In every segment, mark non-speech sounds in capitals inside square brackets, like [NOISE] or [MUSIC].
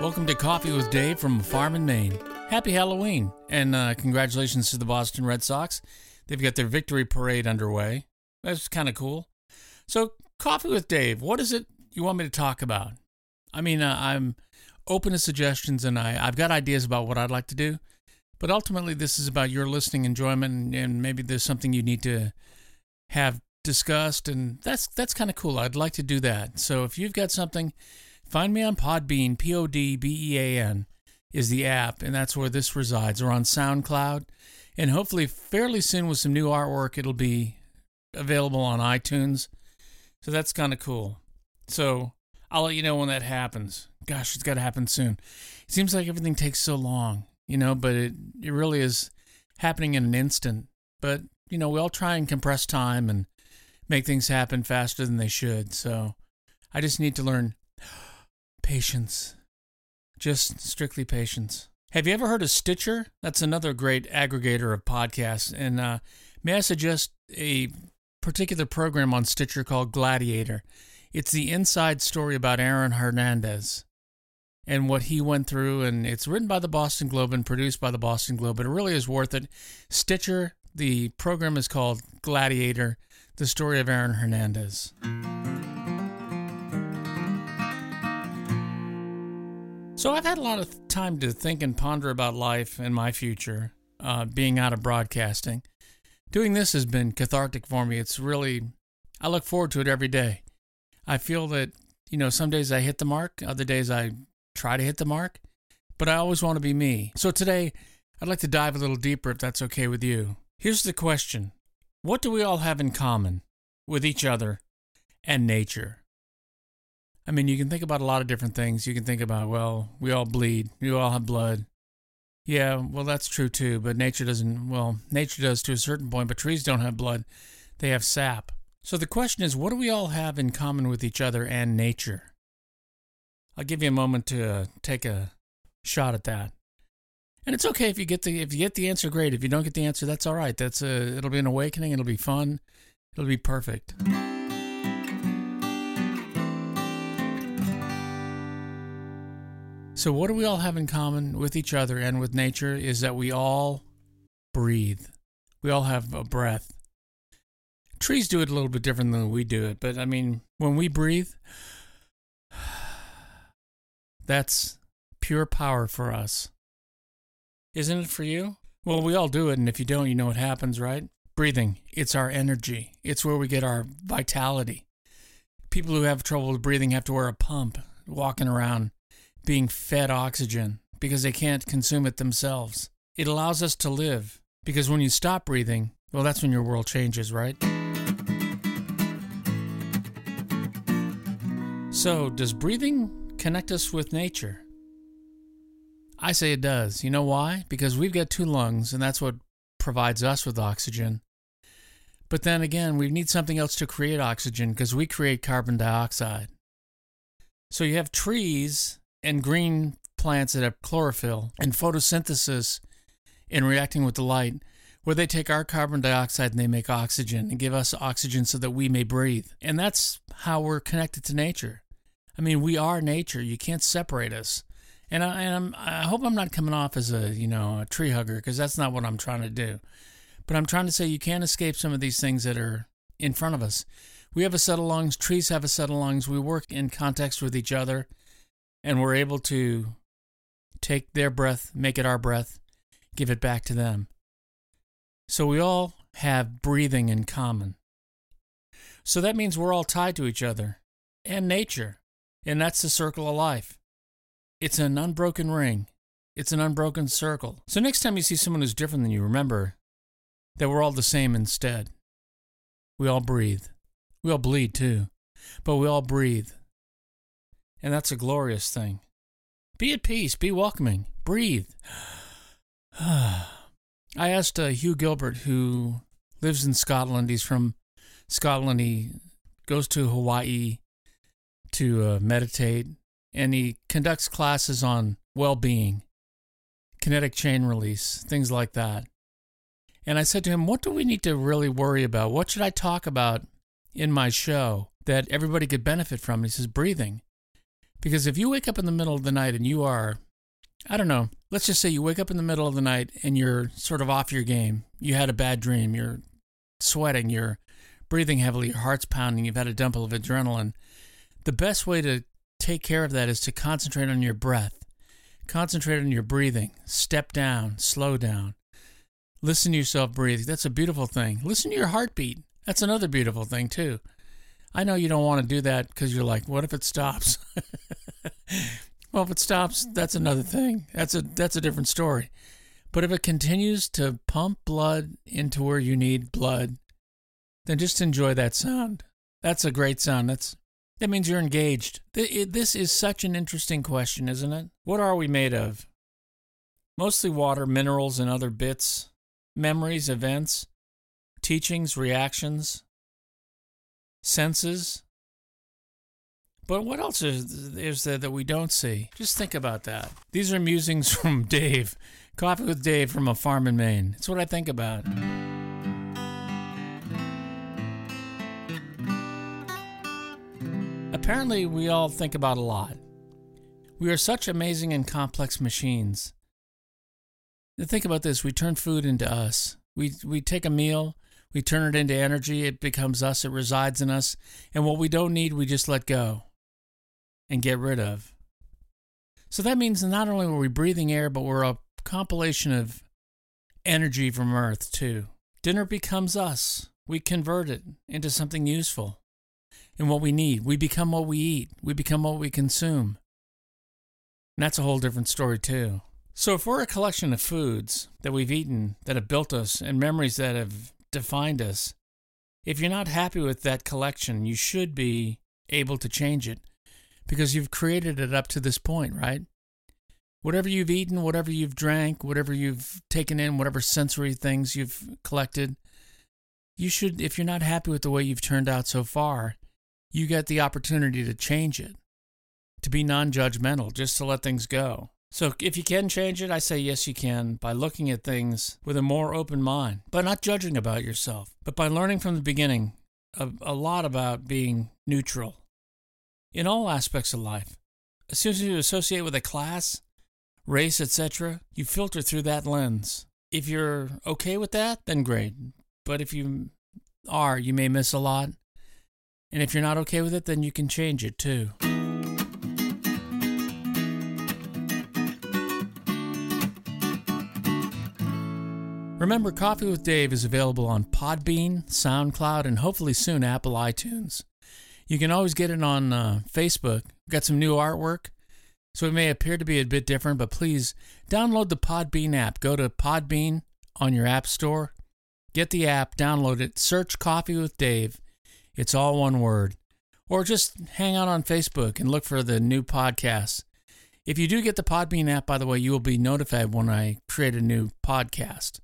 Welcome to Coffee with Dave from farm in Maine. Happy Halloween, and uh, congratulations to the Boston Red Sox. They've got their victory parade underway. That's kind of cool. So, Coffee with Dave, what is it you want me to talk about? I mean, uh, I'm open to suggestions and I, I've got ideas about what I'd like to do, but ultimately, this is about your listening enjoyment, and, maybe there's something you need to have discussed, and that's that's kind of cool. I'd like to do that. So, if you've got something, find me on Podbean, P O D B E A N is the app, and that's where this resides, or on SoundCloud. And hopefully, fairly soon with some new artwork, it'll be available on iTunes. So that's kind of cool. So I'll let you know when that happens. Gosh, it's got to happen soon. It seems like everything takes so long, you know, but it, it really is happening in an instant. But, you know, we all try and compress time and make things happen faster than they should. So I just need to learn patience. Just strictly patience. Have you ever heard of Stitcher? That's another great aggregator of podcasts. And uh, may I suggest a particular program on Stitcher called Gladiator? It's the inside story about Aaron Hernandez and what he went through. And it's written by the Boston Globe and produced by the Boston Globe, but it really is worth it. Stitcher, the program is called Gladiator, the story of Aaron Hernandez. So I've had a lot of time to think and ponder about life and my future, uh, being out of broadcasting. Doing this has been cathartic for me. It's really, I look forward to it every day. I feel that, you know, some days I hit the mark, other days I try to hit the mark, but I always want to be me. So today, I'd like to dive a little deeper if that's okay with you. Here's the question What do we all have in common with each other and nature? I mean, you can think about a lot of different things. You can think about, well, we all bleed, we all have blood. Yeah, well, that's true too, but nature doesn't, well, nature does to a certain point, but trees don't have blood, they have sap. So the question is, what do we all have in common with each other and nature? I'll give you a moment to uh, take a shot at that. And it's okay if you get the if you get the answer, great. If you don't get the answer, that's all right. That's a it'll be an awakening. It'll be fun. It'll be perfect. So, what do we all have in common with each other and with nature is that we all breathe. We all have a breath. Trees do it a little bit different than we do it, but I mean, when we breathe, [SIGHS] that's pure power for us. Isn't it for you? Well, we all do it, and if you don't, you know what happens, right? Breathing, it's our energy, it's where we get our vitality. People who have trouble with breathing have to wear a pump, walking around being fed oxygen because they can't consume it themselves. It allows us to live because when you stop breathing, well, that's when your world changes, right? So, does breathing connect us with nature? I say it does. You know why? Because we've got two lungs, and that's what provides us with oxygen. But then again, we need something else to create oxygen because we create carbon dioxide. So you have trees and green plants that have chlorophyll and photosynthesis in reacting with the light, where they take our carbon dioxide and they make oxygen and give us oxygen so that we may breathe. And that's how we're connected to nature. I mean, we are nature. You can't separate us. And I, and i hope I'm not coming off as a you know a tree hugger because that's not what I'm trying to do. But I'm trying to say you can't escape some of these things that are in front of us. We have a set of lungs. Trees have a set of lungs. We work in context with each other and we're able to take their breath, make it our breath, give it back to them. So we all have breathing in common. So that means we're all tied to each other and nature, and that's the circle of life. It's an unbroken ring. It's an unbroken circle. So next time you see someone who's different than you, remember that we're all the same instead. We all breathe. We all bleed too, but we all breathe. And that's a glorious thing. Be at peace, be welcoming, breathe. [SIGHS] I asked uh, Hugh Gilbert, who lives in Scotland, he's from Scotland, he goes to Hawaii to uh, meditate, and he conducts classes on well being, kinetic chain release, things like that. And I said to him, What do we need to really worry about? What should I talk about in my show that everybody could benefit from? He says, Breathing Because if you wake up in the middle of the night and you are, I don't know, let's just say you wake up in the middle of the night and you're sort of off your game. You had a bad dream, you're sweating, you're breathing heavily, your heart's pounding, you've had a dump of adrenaline. The best way to take care of that is to concentrate on your breath, concentrate on your breathing, step down, slow down. Listen to yourself breathe. That's a beautiful thing. Listen to your heartbeat. That's another beautiful thing, too. I know you don't want to do that because you're like, what if it stops? [LAUGHS] well, if it stops, that's another thing. That's a that's a different story. But if it continues to pump blood into where you need blood, then just enjoy that sound. That's a great sound. That's that means you're engaged. This is such an interesting question, isn't it? What are we made of? Mostly water, minerals, and other bits, memories, events, teachings, reactions, senses. But what else is, is there that we don't see? Just think about that. These are musings [LAUGHS] from Dave. Coffee with Dave from a farm in Maine. It's what I think about. Apparently, we all think about a lot. We are such amazing and complex machines. Think about this we turn food into us. We, we take a meal, we turn it into energy, it becomes us, it resides in us, and what we don't need, we just let go and get rid of. So that means not only are we breathing air, but we're a compilation of energy from Earth, too. Dinner becomes us. We convert it into something useful and what we need. We become what we eat, we become what we consume. And that's a whole different story, too. So, if we're a collection of foods that we've eaten that have built us and memories that have defined us. If you're not happy with that collection, you should be able to change it because you've created it up to this point, right? Whatever you've eaten, whatever you've drank, whatever you've taken in, whatever sensory things you've collected, you should, if you're not happy with the way you've turned out so far, you get the opportunity to change it, to be non judgmental, just to let things go. So if you can change it, I say yes, you can by looking at things with a more open mind, but not judging about yourself, but by learning from the beginning a, a lot about being neutral in all aspects of life. As soon as you associate with a class, race, etc., you filter through that lens. If you're okay with that, then great. But if you are, you may miss a lot. And if you're not okay with it, then you can change it too. Remember, Coffee with Dave is available on Podbean, SoundCloud, and hopefully soon Apple iTunes. You can always get it on uh, Facebook. We've got some new artwork, so it may appear to be a bit different, but please download the Podbean app. Go to Podbean on your App Store, get the app, download it, search Coffee with Dave. It's all one word. Or just hang out on Facebook and look for the new podcasts. If you do get the Podbean app, by the way, you will be notified when I create a new podcast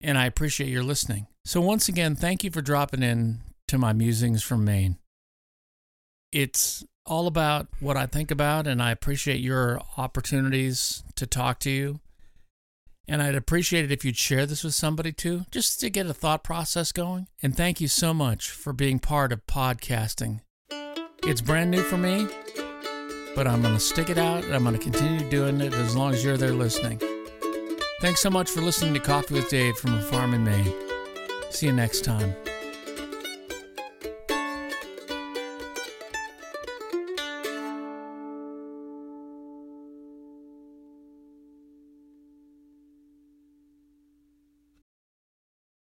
and I appreciate your listening. So, once again, thank you for dropping in to my musings from Maine. It's all about what I think about, and I appreciate your opportunities to talk to you. And I'd appreciate it if you'd share this with somebody too, just to get a thought process going. And thank you so much for being part of podcasting. It's brand new for me, but I'm going to stick it out and I'm going to continue doing it as long as you're there listening. Thanks so much for listening to Coffee with Dave from a farm in Maine. See you next time.